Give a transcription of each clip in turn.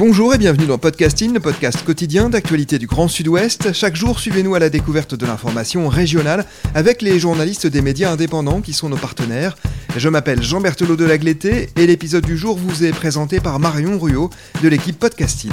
Bonjour et bienvenue dans Podcasting, le podcast quotidien d'actualité du Grand Sud-Ouest. Chaque jour, suivez-nous à la découverte de l'information régionale avec les journalistes des médias indépendants qui sont nos partenaires. Je m'appelle Jean Berthelot de Lagleté et l'épisode du jour vous est présenté par Marion Ruot de l'équipe Podcasting.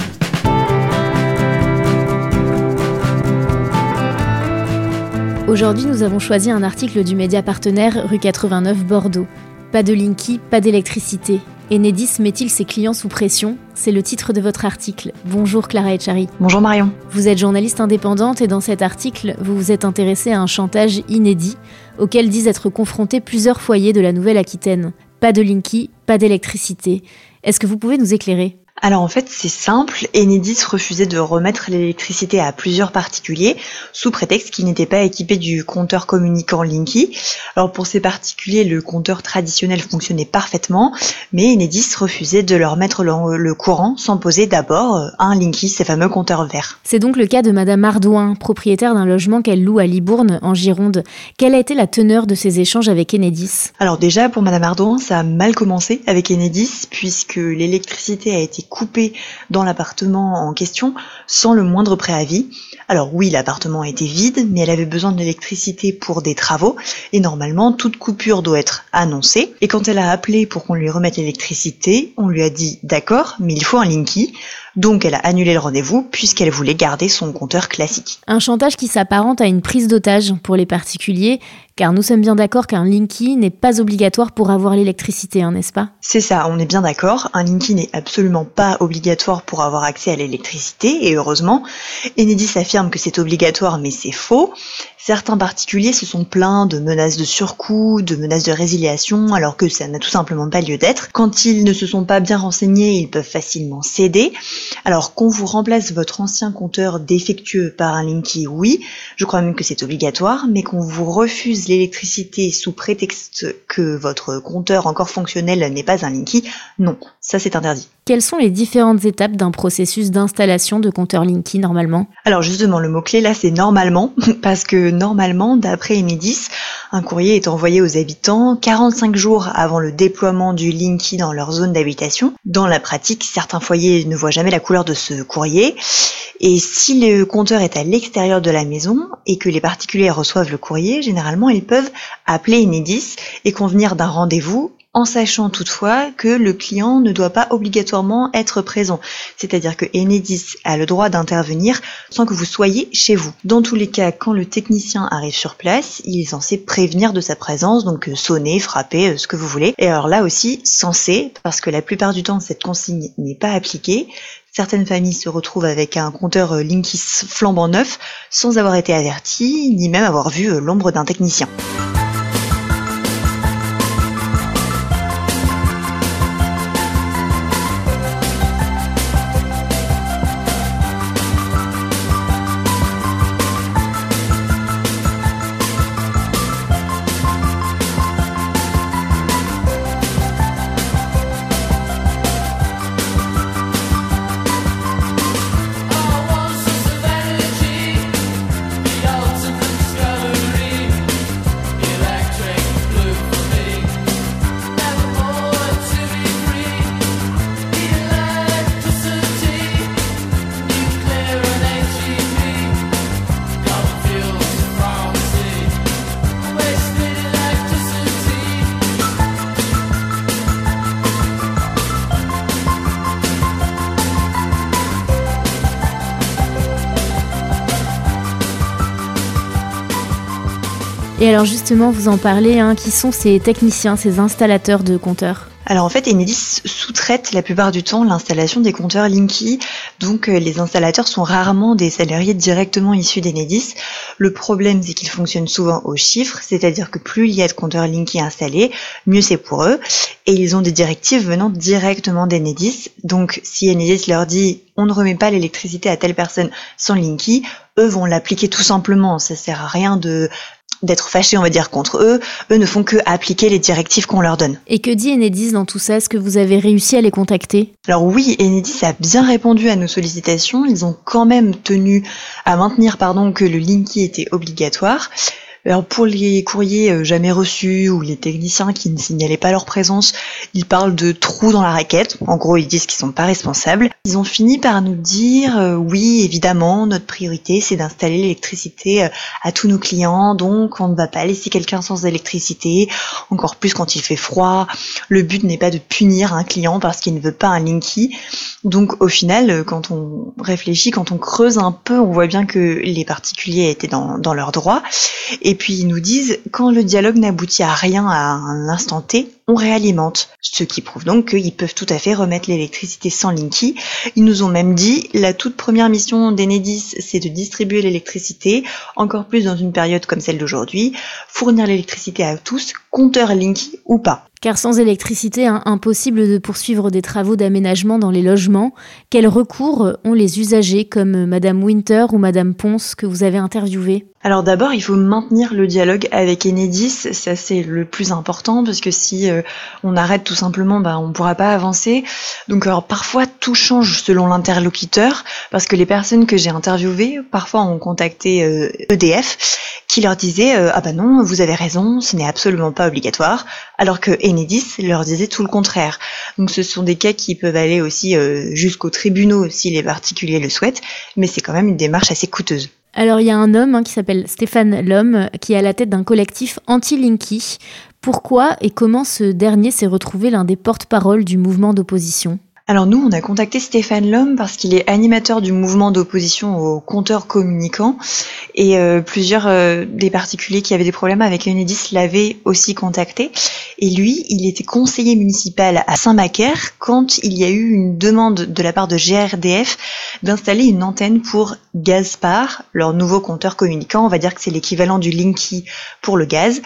Aujourd'hui, nous avons choisi un article du média partenaire rue 89 Bordeaux. Pas de Linky, pas d'électricité. Enedis met-il ses clients sous pression? C'est le titre de votre article. Bonjour Clara Echari. Bonjour Marion. Vous êtes journaliste indépendante et dans cet article, vous vous êtes intéressée à un chantage inédit auquel disent être confrontés plusieurs foyers de la Nouvelle-Aquitaine. Pas de Linky, pas d'électricité. Est-ce que vous pouvez nous éclairer? Alors en fait c'est simple, Enedis refusait de remettre l'électricité à plusieurs particuliers sous prétexte qu'ils n'étaient pas équipés du compteur communicant Linky. Alors pour ces particuliers le compteur traditionnel fonctionnait parfaitement, mais Enedis refusait de leur mettre le, courant sans poser d'abord euh, un Linky, ces fameux compteurs verts. C'est donc le cas de Madame Ardouin, propriétaire d'un logement qu'elle loue à Libourne en Gironde. Quelle a été la teneur de ces échanges avec Enedis? Alors déjà pour Madame Ardouin ça a mal commencé avec Enedis puisque l'électricité a été coupé dans l'appartement en question sans le moindre préavis. Alors oui, l'appartement était vide, mais elle avait besoin d'électricité pour des travaux, et normalement, toute coupure doit être annoncée. Et quand elle a appelé pour qu'on lui remette l'électricité, on lui a dit d'accord, mais il faut un Linky. Donc elle a annulé le rendez-vous puisqu'elle voulait garder son compteur classique. Un chantage qui s'apparente à une prise d'otage pour les particuliers, car nous sommes bien d'accord qu'un Linky n'est pas obligatoire pour avoir l'électricité, hein, n'est-ce pas? C'est ça, on est bien d'accord. Un Linky n'est absolument pas obligatoire pour avoir accès à l'électricité, et heureusement. Enedis affirme que c'est obligatoire, mais c'est faux. Certains particuliers se sont plaints de menaces de surcoût, de menaces de résiliation, alors que ça n'a tout simplement pas lieu d'être. Quand ils ne se sont pas bien renseignés, ils peuvent facilement céder. Alors qu'on vous remplace votre ancien compteur défectueux par un Linky, oui, je crois même que c'est obligatoire, mais qu'on vous refuse l'électricité sous prétexte que votre compteur encore fonctionnel n'est pas un Linky, non, ça c'est interdit. Quelles sont les différentes étapes d'un processus d'installation de compteur Linky normalement? Alors justement, le mot-clé là c'est normalement, parce que normalement, d'après Enedis, un courrier est envoyé aux habitants 45 jours avant le déploiement du Linky dans leur zone d'habitation. Dans la pratique, certains foyers ne voient jamais la couleur de ce courrier. Et si le compteur est à l'extérieur de la maison et que les particuliers reçoivent le courrier, généralement ils peuvent appeler Enedis et convenir d'un rendez-vous en sachant toutefois que le client ne doit pas obligatoirement être présent. C'est-à-dire que Enedis a le droit d'intervenir sans que vous soyez chez vous. Dans tous les cas, quand le technicien arrive sur place, il est censé prévenir de sa présence, donc euh, sonner, frapper, euh, ce que vous voulez. Et alors là aussi, censé, parce que la plupart du temps, cette consigne n'est pas appliquée. Certaines familles se retrouvent avec un compteur euh, Linkis flambant neuf sans avoir été avertis, ni même avoir vu l'ombre d'un technicien. Alors justement, vous en parlez, hein, qui sont ces techniciens, ces installateurs de compteurs Alors en fait, Enedis sous-traite la plupart du temps l'installation des compteurs Linky, donc euh, les installateurs sont rarement des salariés directement issus d'Enedis. Le problème, c'est qu'ils fonctionnent souvent au chiffre, c'est-à-dire que plus il y a de compteurs Linky installés, mieux c'est pour eux, et ils ont des directives venant directement d'Enedis. Donc si Enedis leur dit on ne remet pas l'électricité à telle personne sans Linky, eux vont l'appliquer tout simplement. Ça sert à rien de d'être fâchés, on va dire, contre eux. Eux ne font que appliquer les directives qu'on leur donne. Et que dit Enedis dans tout ça? Est-ce que vous avez réussi à les contacter? Alors oui, Enedis a bien répondu à nos sollicitations. Ils ont quand même tenu à maintenir pardon, que le Linky était obligatoire. Alors pour les courriers euh, jamais reçus ou les techniciens qui ne signalaient pas leur présence, ils parlent de trous dans la raquette. En gros, ils disent qu'ils sont pas responsables. Ils ont fini par nous dire euh, oui, évidemment, notre priorité c'est d'installer l'électricité euh, à tous nos clients, donc on ne va pas laisser quelqu'un sans électricité, encore plus quand il fait froid. Le but n'est pas de punir un client parce qu'il ne veut pas un Linky. Donc au final, quand on réfléchit, quand on creuse un peu, on voit bien que les particuliers étaient dans, dans leurs droits. Et puis ils nous disent, quand le dialogue n'aboutit à rien à un instant T, on réalimente. Ce qui prouve donc qu'ils peuvent tout à fait remettre l'électricité sans Linky. Ils nous ont même dit, la toute première mission d'Enedis, c'est de distribuer l'électricité, encore plus dans une période comme celle d'aujourd'hui, fournir l'électricité à tous, compteur Linky ou pas. Car sans électricité, hein, impossible de poursuivre des travaux d'aménagement dans les logements. Quels recours ont les usagers comme Madame Winter ou Madame Ponce que vous avez interviewées? Alors d'abord, il faut maintenir le dialogue avec Enedis, ça c'est le plus important parce que si euh, on arrête tout simplement, bah, on ne pourra pas avancer. Donc parfois tout change selon l'interlocuteur parce que les personnes que j'ai interviewées parfois ont contacté EDF euh, e qui leur disait euh, ah bah non, vous avez raison, ce n'est absolument pas obligatoire, alors que Enedis leur disait tout le contraire. Donc ce sont des cas qui peuvent aller aussi jusqu'aux tribunaux si les particuliers le souhaitent, mais c'est quand même une démarche assez coûteuse. Alors il y a un homme hein, qui s'appelle Stéphane Lhomme qui est à la tête d'un collectif anti-Linky. Pourquoi et comment ce dernier s'est retrouvé l'un des porte-parole du mouvement d'opposition? Alors nous, on a contacté Stéphane Lhomme parce qu'il est animateur du mouvement d'opposition aux compteurs communicants et euh, plusieurs euh, des particuliers qui avaient des problèmes avec Enedis l'avaient aussi contacté. Et lui, il était conseiller municipal à Saint-Macaire quand il y a eu une demande de la part de GRDF d'installer une antenne pour Gazpar, leur nouveau compteur communicant. On va dire que c'est l'équivalent du Linky pour le gaz.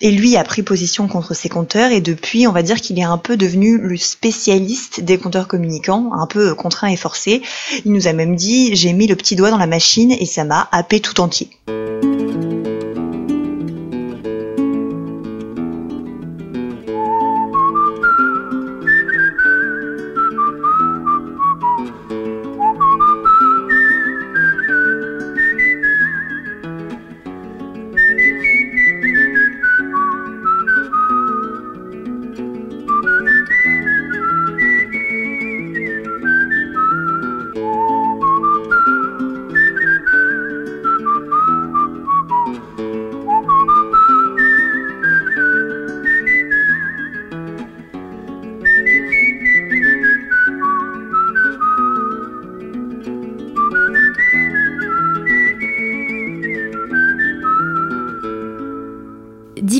Et lui a pris position contre ces compteurs et depuis, on va dire qu'il est un peu devenu le spécialiste des compteurs communicants, un peu contraint et forcé. Il nous a même dit, j'ai mis le petit doigt dans la machine et ça m'a happé tout entier.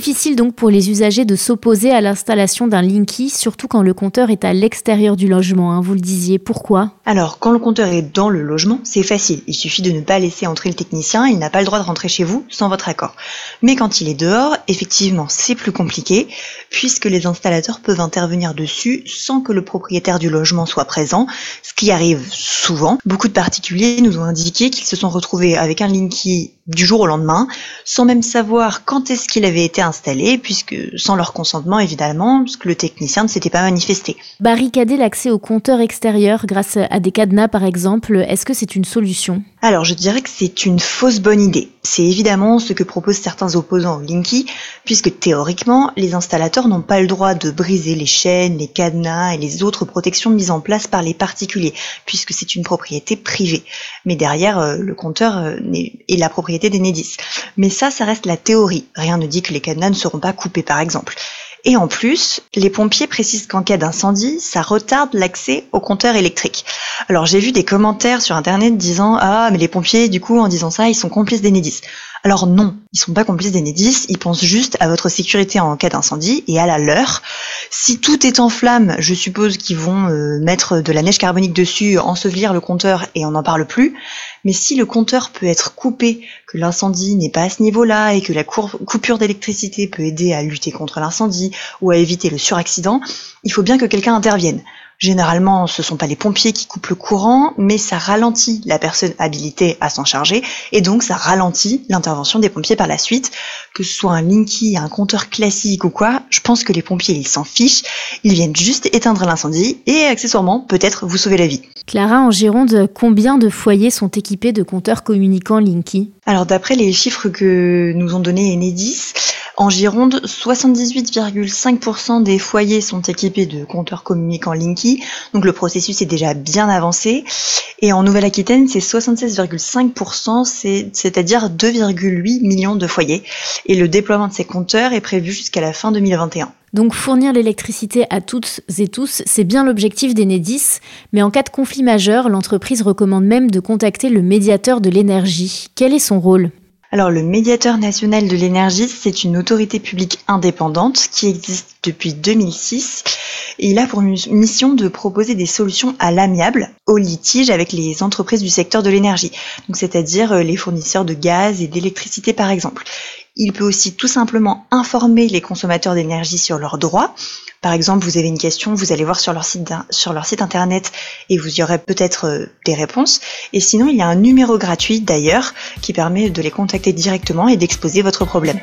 Difficile donc pour les usagers de s'opposer à l'installation d'un Linky, surtout quand le compteur est à l'extérieur du logement, hein, vous le disiez. Pourquoi? Alors, quand le compteur est dans le logement, c'est facile. Il suffit de ne pas laisser entrer le technicien, il n'a pas le droit de rentrer chez vous sans votre accord. Mais quand il est dehors, effectivement, c'est plus compliqué, puisque les installateurs peuvent intervenir dessus sans que le propriétaire du logement soit présent, ce qui arrive souvent. Beaucoup de particuliers nous ont indiqué qu'ils se sont retrouvés avec un Linky du jour au lendemain, sans même savoir quand est-ce qu'il avait été installé, puisque sans leur consentement évidemment, puisque le technicien ne s'était pas manifesté. Barricader l'accès au compteur extérieur grâce à des cadenas par exemple, est-ce que c'est une solution? Alors je dirais que c'est une fausse bonne idée. C'est évidemment ce que proposent certains opposants au Linky, puisque théoriquement, les installateurs n'ont pas le droit de briser les chaînes, les cadenas et les autres protections mises en place par les particuliers, puisque c'est une propriété privée. Mais derrière, euh, le compteur euh, est la propriété d'Enedis. Mais ça, ça reste la théorie. Rien ne dit que les cadenas ne seront pas coupés, par exemple. Et en plus, les pompiers précisent qu'en cas d'incendie, ça retarde l'accès au compteur électrique. Alors j'ai vu des commentaires sur internet disant ah mais les pompiers du coup en disant ça ils sont complices d'Enedis. Alors non, ils sont pas complices d'Enedis, ils pensent juste à votre sécurité en cas d'incendie et à la leur. Si tout est en flammes, je suppose qu'ils vont euh, mettre de la neige carbonique dessus, ensevelir le compteur et on n'en parle plus. Mais si le compteur peut être coupé, que l'incendie n'est pas à ce niveau-là et que la coupure d'électricité peut aider à lutter contre l'incendie ou à éviter le suraccident, il faut bien que quelqu'un intervienne. Généralement, ce ne sont pas les pompiers qui coupent le courant, mais ça ralentit la personne habilitée à s'en charger, et donc ça ralentit l'intervention des pompiers par la suite. Que ce soit un Linky, un compteur classique ou quoi, je pense que les pompiers, ils s'en fichent, ils viennent juste éteindre l'incendie, et accessoirement, peut-être vous sauver la vie. Clara, en Gironde, combien de foyers sont équipés de compteurs communicants Linky? Alors d'après les chiffres que nous ont donnés Enedis, en Gironde, 78,5% des foyers sont équipés de compteurs communicants Linky, donc le processus est déjà bien avancé. Et en Nouvelle-Aquitaine, c'est 76,5%, c'est-à-dire 2,8 millions de foyers. Et le déploiement de ces compteurs est prévu jusqu'à la fin 2021. Donc fournir l'électricité à toutes et tous, c'est bien l'objectif d'Enedis, mais en cas de conflit majeur, l'entreprise recommande même de contacter le médiateur de l'énergie. Quel est son rôle? Alors le médiateur national de l'énergie, c'est une autorité publique indépendante qui existe depuis 2006 et il a pour mission de proposer des solutions à l'amiable au litige avec les entreprises du secteur de l'énergie, donc c'est-à-dire euh, les fournisseurs de gaz et d'électricité par exemple. Il peut aussi tout simplement informer les consommateurs d'énergie sur leurs droits, par exemple, vous avez une question, vous allez voir sur leur site, internet et vous y aurez peut-être euh, des réponses. Et sinon, il y a un numéro gratuit d'ailleurs qui permet de les contacter directement et d'exposer votre problème.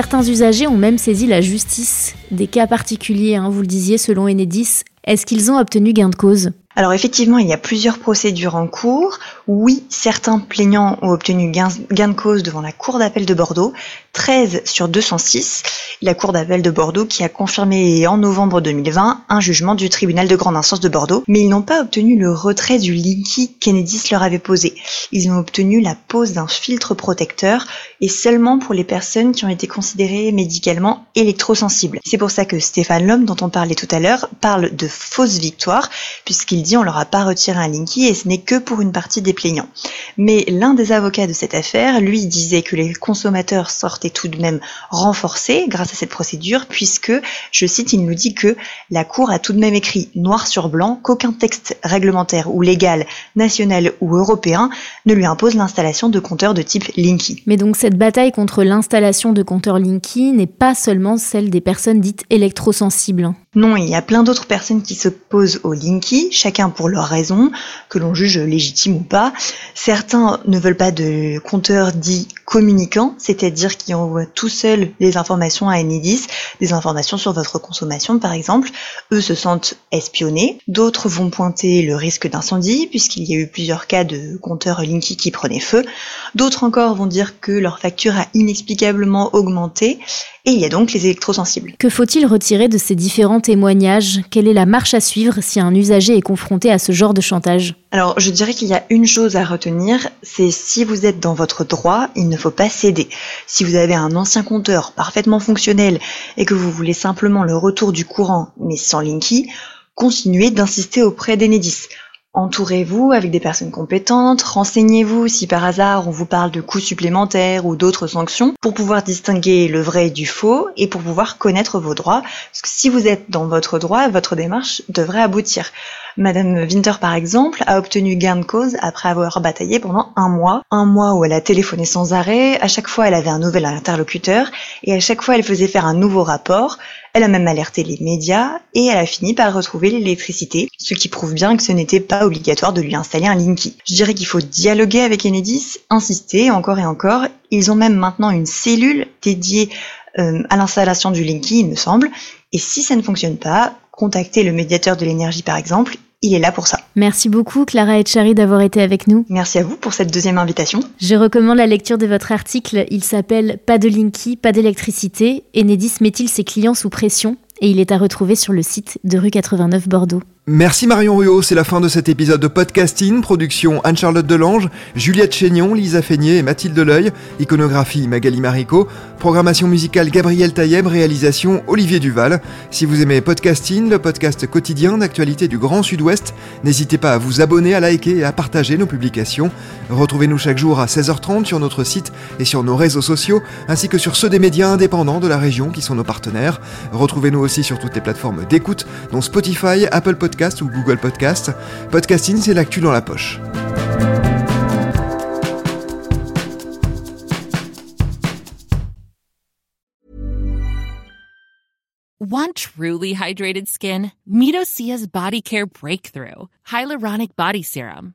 Certains usagers ont même saisi la justice. Des cas particuliers, hein, vous le disiez, selon Enedis. Est-ce qu'ils ont obtenu gain de cause? Alors effectivement, il y a plusieurs procédures en cours. Oui, certains plaignants ont obtenu gain, de cause devant la Cour d'appel de Bordeaux, 13 sur 206. La Cour d'appel de Bordeaux qui a confirmé en novembre 2020 un jugement du tribunal de grande instance de Bordeaux, mais ils n'ont pas obtenu le retrait du Linky qu'Enedis leur avait posé. Ils ont obtenu la pose d'un filtre protecteur et seulement pour les personnes qui ont été considérées médicalement électrosensibles. C'est pour ça que Stéphane Lhomme, dont on parlait tout à l'heure, parle de fausse victoire, puisqu'il dit on leur a pas retiré un Linky et ce n'est que pour une partie des plaignants. Mais l'un des avocats de cette affaire, lui, disait que les consommateurs sortaient tout de même renforcés grâce à cette procédure, puisque, je cite, il nous dit que la Cour a tout de même écrit noir sur blanc qu'aucun texte réglementaire ou légal, national ou européen, ne lui impose l'installation de compteurs de type Linky. Mais donc cette bataille contre l'installation de compteurs Linky n'est pas seulement celle des personnes dites électrosensibles. Non, il y a plein d'autres personnes qui s'opposent au Linky, chacun pour leurs raisons, que l'on juge légitimes ou pas. Certains ne veulent pas de compteurs dits communicants, c'est-à-dire qui envoient tout seuls les informations à Enedis, des informations sur votre consommation par exemple. Eux se sentent espionnés. D'autres vont pointer le risque d'incendie, puisqu'il y a eu plusieurs cas de compteurs Linky qui prenaient feu. D'autres encore vont dire que leur facture a inexplicablement augmenté et il y a donc les électrosensibles. Que faut-il retirer de ces différents témoignages? Quelle est la marche à suivre si un usager est confronté à ce genre de chantage? Alors, je dirais qu'il y a une chose à retenir, c'est si vous êtes dans votre droit, il ne faut pas céder. Si vous avez un ancien compteur parfaitement fonctionnel et que vous voulez simplement le retour du courant mais sans Linky, continuez d'insister auprès d'Enedis. Entourez-vous avec des personnes compétentes, renseignez-vous si par hasard on vous parle de coûts supplémentaires ou d'autres sanctions pour pouvoir distinguer le vrai du faux et pour pouvoir connaître vos droits. Si vous êtes dans votre droit, votre démarche devrait aboutir. Madame Winter, par exemple, a obtenu gain de cause après avoir bataillé pendant un mois. Un mois où elle a téléphoné sans arrêt, à chaque fois elle avait un nouvel interlocuteur et à chaque fois elle faisait faire un nouveau rapport. Elle a même alerté les médias et elle a fini par retrouver l'électricité, ce qui prouve bien que ce n'était pas obligatoire de lui installer un Linky. Je dirais qu'il faut dialoguer avec Enedis, insister encore et encore. Ils ont même maintenant une cellule dédiée euh, à l'installation du Linky, il me semble. Et si ça ne fonctionne pas, contactez le médiateur de l'énergie par exemple il est là pour ça. Merci beaucoup Clara et Chari d'avoir été avec nous. Merci à vous pour cette deuxième invitation. Je recommande la lecture de votre article. Il s'appelle Pas de Linky, pas d'électricité. Enedis met-il ses clients sous pression? Et il est à retrouver sur le site de rue 89 Bordeaux. Merci Marion Ruot, c'est la fin de cet épisode de podcasting, production Anne-Charlotte Delange, Juliette Chénion, Lisa Feignet et Mathilde Leuil, iconographie Magali Marico, programmation musicale Gabriel Taïeb, réalisation Olivier Duval. Si vous aimez podcasting, le podcast quotidien d'actualité du Grand Sud-Ouest, n'hésitez pas à vous abonner, à liker et à partager nos publications. Retrouvez-nous chaque jour à 16h30 sur notre site et sur nos réseaux sociaux, ainsi que sur ceux des médias indépendants de la région qui sont nos partenaires. Retrouvez-nous aussi sur toutes les plateformes d'écoute, dont Spotify, Apple Podcasts, ou Google Podcast. Podcasting, c'est l'actu dans la poche. Want truly hydrated skin? Midosia's Body Care Breakthrough Hyaluronic Body Serum.